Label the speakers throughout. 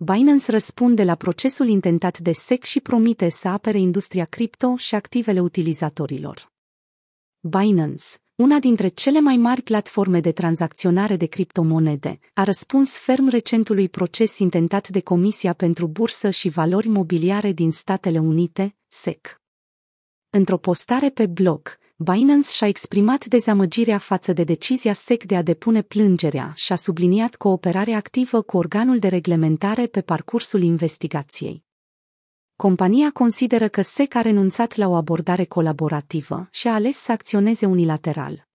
Speaker 1: Binance răspunde la procesul intentat de SEC și promite să apere industria cripto și activele utilizatorilor. Binance, una dintre cele mai mari platforme de tranzacționare de criptomonede, a răspuns ferm recentului proces intentat de Comisia pentru Bursă și Valori Mobiliare din Statele Unite, SEC. Într-o postare pe blog, Binance și-a exprimat dezamăgirea față de decizia SEC de a depune plângerea și a subliniat cooperarea activă cu organul de reglementare pe parcursul investigației. Compania consideră că SEC a renunțat la o abordare colaborativă și a ales să acționeze unilateral.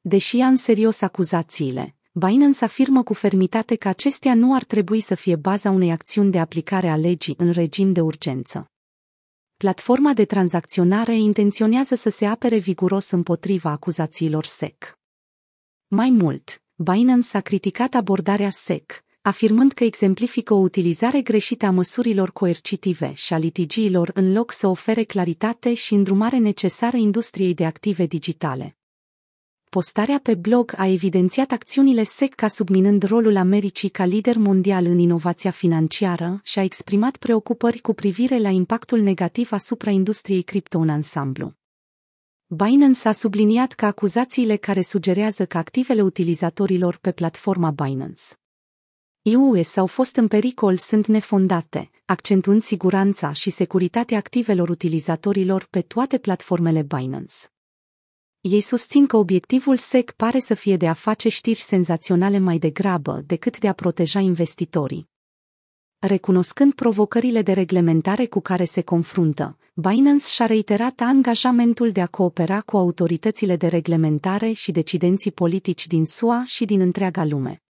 Speaker 1: Deși ia în serios acuzațiile, Binance afirmă cu fermitate că acestea nu ar trebui să fie baza unei acțiuni de aplicare a legii în regim de urgență platforma de tranzacționare intenționează să se apere viguros împotriva acuzațiilor SEC. Mai mult, Binance a criticat abordarea SEC, afirmând că exemplifică o utilizare greșită a măsurilor coercitive și a litigiilor în loc să ofere claritate și îndrumare necesară industriei de active digitale. Postarea pe blog a evidențiat acțiunile SEC ca subminând rolul Americii ca lider mondial în inovația financiară și a exprimat preocupări cu privire la impactul negativ asupra industriei cripto în ansamblu. Binance a subliniat că acuzațiile care sugerează că activele utilizatorilor pe platforma Binance US au fost în pericol sunt nefondate, accentuând siguranța și securitatea activelor utilizatorilor pe toate platformele Binance. Ei susțin că obiectivul SEC pare să fie de a face știri senzaționale mai degrabă decât de a proteja investitorii. Recunoscând provocările de reglementare cu care se confruntă, Binance și-a reiterat angajamentul de a coopera cu autoritățile de reglementare și decidenții politici din SUA și din întreaga lume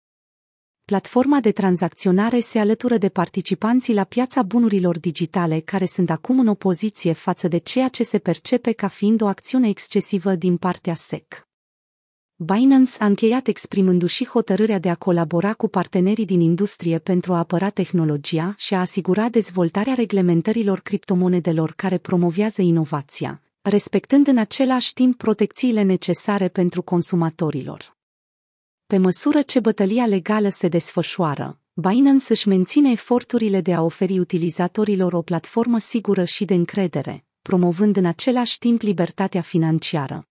Speaker 1: platforma de tranzacționare se alătură de participanții la piața bunurilor digitale care sunt acum în opoziție față de ceea ce se percepe ca fiind o acțiune excesivă din partea SEC. Binance a încheiat exprimându-și hotărârea de a colabora cu partenerii din industrie pentru a apăra tehnologia și a asigura dezvoltarea reglementărilor criptomonedelor care promovează inovația, respectând în același timp protecțiile necesare pentru consumatorilor. Pe măsură ce bătălia legală se desfășoară, Binance își menține eforturile de a oferi utilizatorilor o platformă sigură și de încredere, promovând în același timp libertatea financiară.